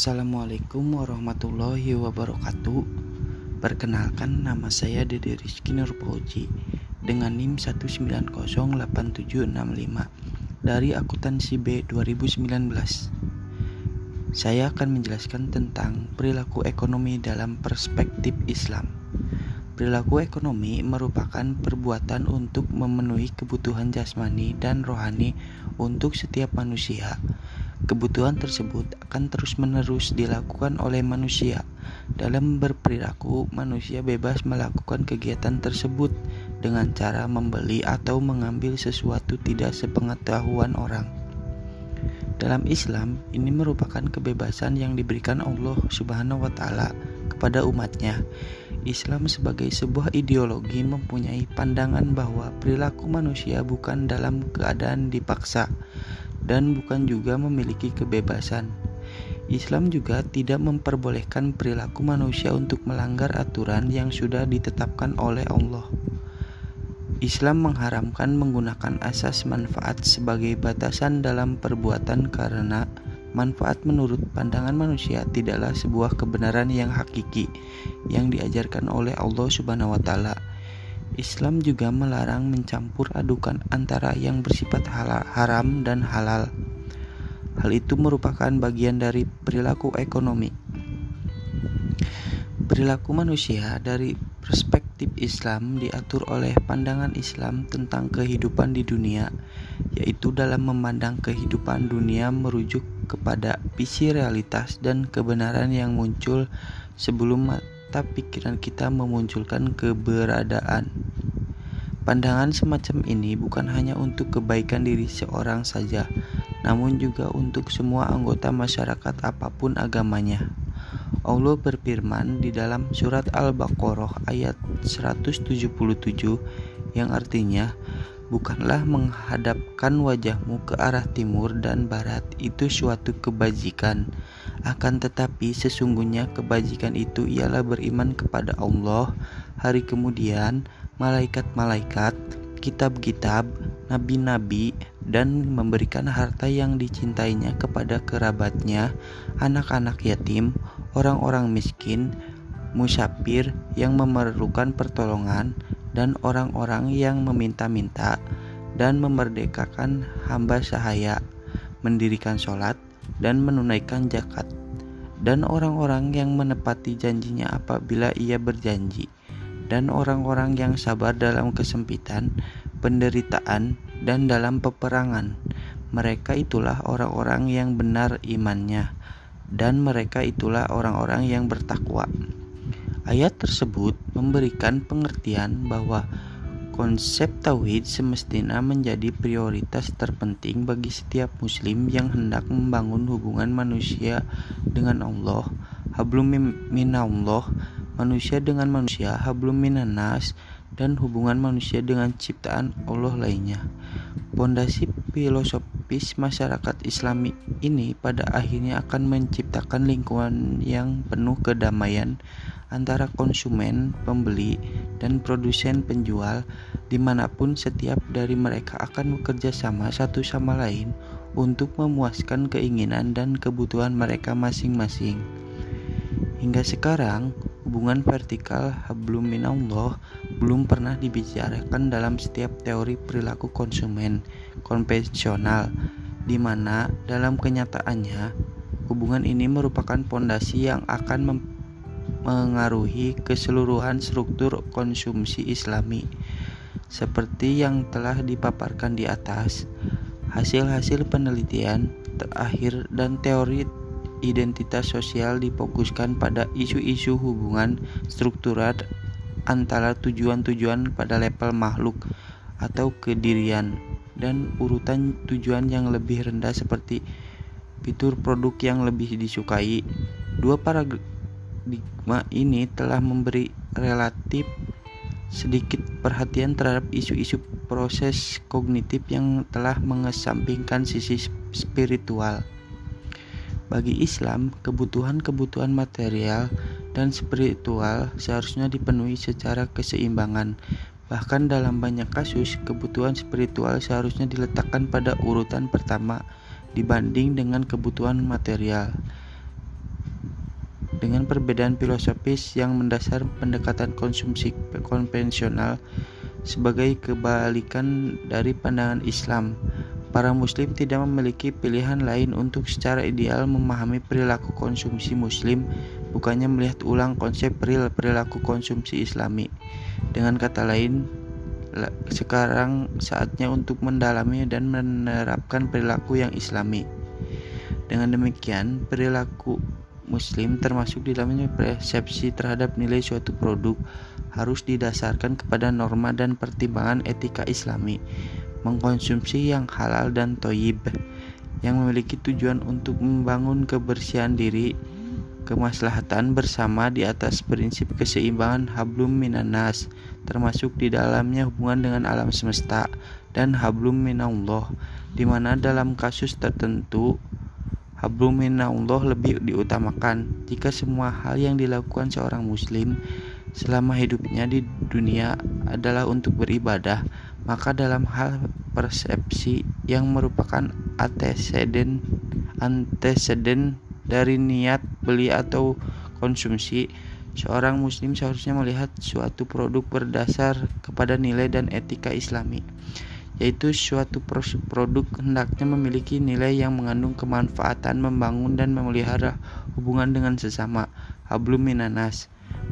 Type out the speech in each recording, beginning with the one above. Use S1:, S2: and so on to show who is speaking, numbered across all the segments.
S1: Assalamualaikum warahmatullahi wabarakatuh. Perkenalkan nama saya Dede Rizky Nurpauji Dengan NIM 1908765 Dari akuntansi B 2019 Saya akan menjelaskan tentang perilaku ekonomi dalam perspektif Islam. Perilaku ekonomi merupakan perbuatan untuk memenuhi kebutuhan jasmani dan rohani untuk setiap manusia Kebutuhan tersebut akan terus-menerus dilakukan oleh manusia. Dalam berperilaku, manusia bebas melakukan kegiatan tersebut dengan cara membeli atau mengambil sesuatu tidak sepengetahuan orang. Dalam Islam, ini merupakan kebebasan yang diberikan Allah Subhanahu wa taala kepada umatnya. Islam sebagai sebuah ideologi mempunyai pandangan bahwa perilaku manusia bukan dalam keadaan dipaksa, dan bukan juga memiliki kebebasan. Islam juga tidak memperbolehkan perilaku manusia untuk melanggar aturan yang sudah ditetapkan oleh Allah. Islam mengharamkan menggunakan asas manfaat sebagai batasan dalam perbuatan karena manfaat menurut pandangan manusia tidaklah sebuah kebenaran yang hakiki yang diajarkan oleh Allah Subhanahu wa taala. Islam juga melarang mencampur adukan antara yang bersifat haram dan halal. Hal itu merupakan bagian dari perilaku ekonomi. Perilaku manusia dari perspektif Islam diatur oleh pandangan Islam tentang kehidupan di dunia, yaitu dalam memandang kehidupan dunia merujuk kepada visi realitas dan kebenaran yang muncul sebelum mata pikiran kita memunculkan keberadaan. Pandangan semacam ini bukan hanya untuk kebaikan diri seorang saja, namun juga untuk semua anggota masyarakat apa pun agamanya. Allah berfirman di dalam surat Al-Baqarah ayat 177 yang artinya Bukanlah menghadapkan wajahmu ke arah timur dan barat itu suatu kebajikan. Akan tetapi sesungguhnya kebajikan itu ialah beriman kepada Allah, hari kemudian, malaikat-malaikat, kitab-kitab, nabi-nabi, dan memberikan harta yang dicintainya kepada kerabatnya, anak-anak yatim, orang-orang miskin, musafir yang memerlukan pertolongan, dan orang-orang yang meminta-minta dan memerdekakan hamba sahaya, mendirikan sholat dan menunaikan zakat, dan orang-orang yang menepati janjinya apabila ia berjanji, dan orang-orang yang sabar dalam kesempitan, penderitaan, dan dalam peperangan. Mereka itulah orang-orang yang benar imannya, dan mereka itulah orang-orang yang bertakwa. Ayat tersebut memberikan pengertian bahwa konsep tauhid semestinya menjadi prioritas terpenting bagi setiap muslim yang hendak membangun hubungan manusia dengan Allah. Hablum minallah, manusia dengan manusia, hablum minanas, dan hubungan manusia dengan ciptaan Allah lainnya. Pondasi filosofis masyarakat Islami ini pada akhirnya akan menciptakan lingkungan yang penuh kedamaian antara konsumen, pembeli, dan produsen penjual, di mana pun setiap dari mereka akan bekerja sama satu sama lain untuk memuaskan keinginan dan kebutuhan mereka masing-masing. Hingga sekarang, hubungan vertikal hablum minallah belum pernah dibicarakan dalam setiap teori perilaku konsumen konvensional, di mana dalam kenyataannya hubungan ini merupakan pondasi yang akan mengaruhi keseluruhan struktur konsumsi Islami. Seperti yang telah dipaparkan di atas, hasil-hasil penelitian terakhir dan teori identitas sosial difokuskan pada isu-isu hubungan struktural antara tujuan-tujuan pada level makhluk atau kedirian dan urutan tujuan yang lebih rendah seperti fitur produk yang lebih disukai. Dua paradigma ini telah memberi relatif sedikit perhatian terhadap isu-isu proses kognitif yang telah mengesampingkan sisi spiritual. Bagi Islam, kebutuhan-kebutuhan material dan spiritual seharusnya dipenuhi secara keseimbangan. Bahkan dalam banyak kasus, kebutuhan spiritual seharusnya diletakkan pada urutan pertama dibanding dengan kebutuhan material. Dengan perbedaan filosofis yang mendasar pendekatan konsumsi konvensional sebagai kebalikan dari pandangan Islam, para muslim tidak memiliki pilihan lain untuk secara ideal memahami perilaku konsumsi muslim bukannya melihat ulang konsep perilaku konsumsi islami. Dengan kata lain, sekarang saatnya untuk mendalami dan menerapkan perilaku yang islami. Dengan demikian, perilaku muslim termasuk di dalamnya persepsi terhadap nilai suatu produk harus didasarkan kepada norma dan pertimbangan etika islami mengkonsumsi yang halal dan toyib yang memiliki tujuan untuk membangun kebersihan diri kemaslahatan bersama di atas prinsip keseimbangan hablum minanas termasuk di dalamnya hubungan dengan alam semesta dan hablum minallah di mana dalam kasus tertentu hablum minallah lebih diutamakan jika semua hal yang dilakukan seorang muslim selama hidupnya di dunia adalah untuk beribadah maka dalam hal persepsi yang merupakan anteseden anteseden dari niat beli atau konsumsi seorang muslim seharusnya melihat suatu produk berdasar kepada nilai dan etika islami yaitu suatu produk hendaknya memiliki nilai yang mengandung kemanfaatan membangun dan memelihara hubungan dengan sesama hablum minanas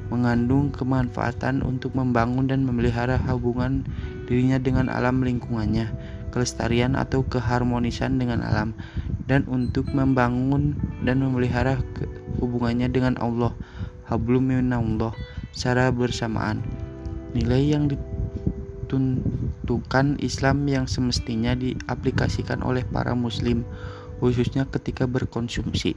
S1: mengandung kemanfaatan untuk membangun dan memelihara hubungan dirinya dengan alam lingkungannya, kelestarian atau keharmonisan dengan alam, dan untuk membangun dan memelihara hubungannya dengan Allah, hablum minallah, secara bersamaan. Nilai yang ditentukan Islam yang semestinya diaplikasikan oleh para muslim khususnya ketika berkonsumsi.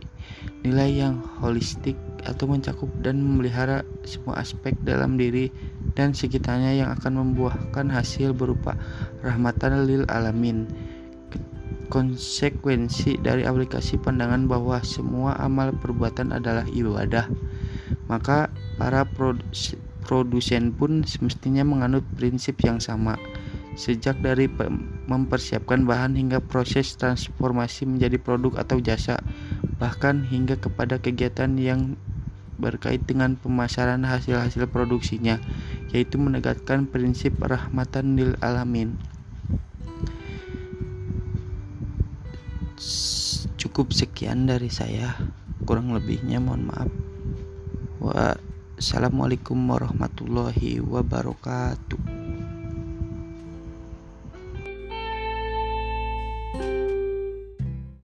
S1: Nilai yang holistik atau mencakup dan memelihara semua aspek dalam diri dan sekitarnya yang akan membuahkan hasil berupa rahmatan lil alamin. Konsekuensi dari aplikasi pandangan bahwa semua amal perbuatan adalah ibadah, maka para produsen pun semestinya menganut prinsip yang sama sejak dari mempersiapkan bahan hingga proses transformasi menjadi produk atau jasa, bahkan hingga kepada kegiatan yang berkait dengan pemasaran hasil-hasil produksinya, yaitu menegakkan prinsip rahmatan lil alamin. Cukup sekian dari saya, kurang lebihnya mohon maaf. Wassalamualaikum warahmatullahi wabarakatuh.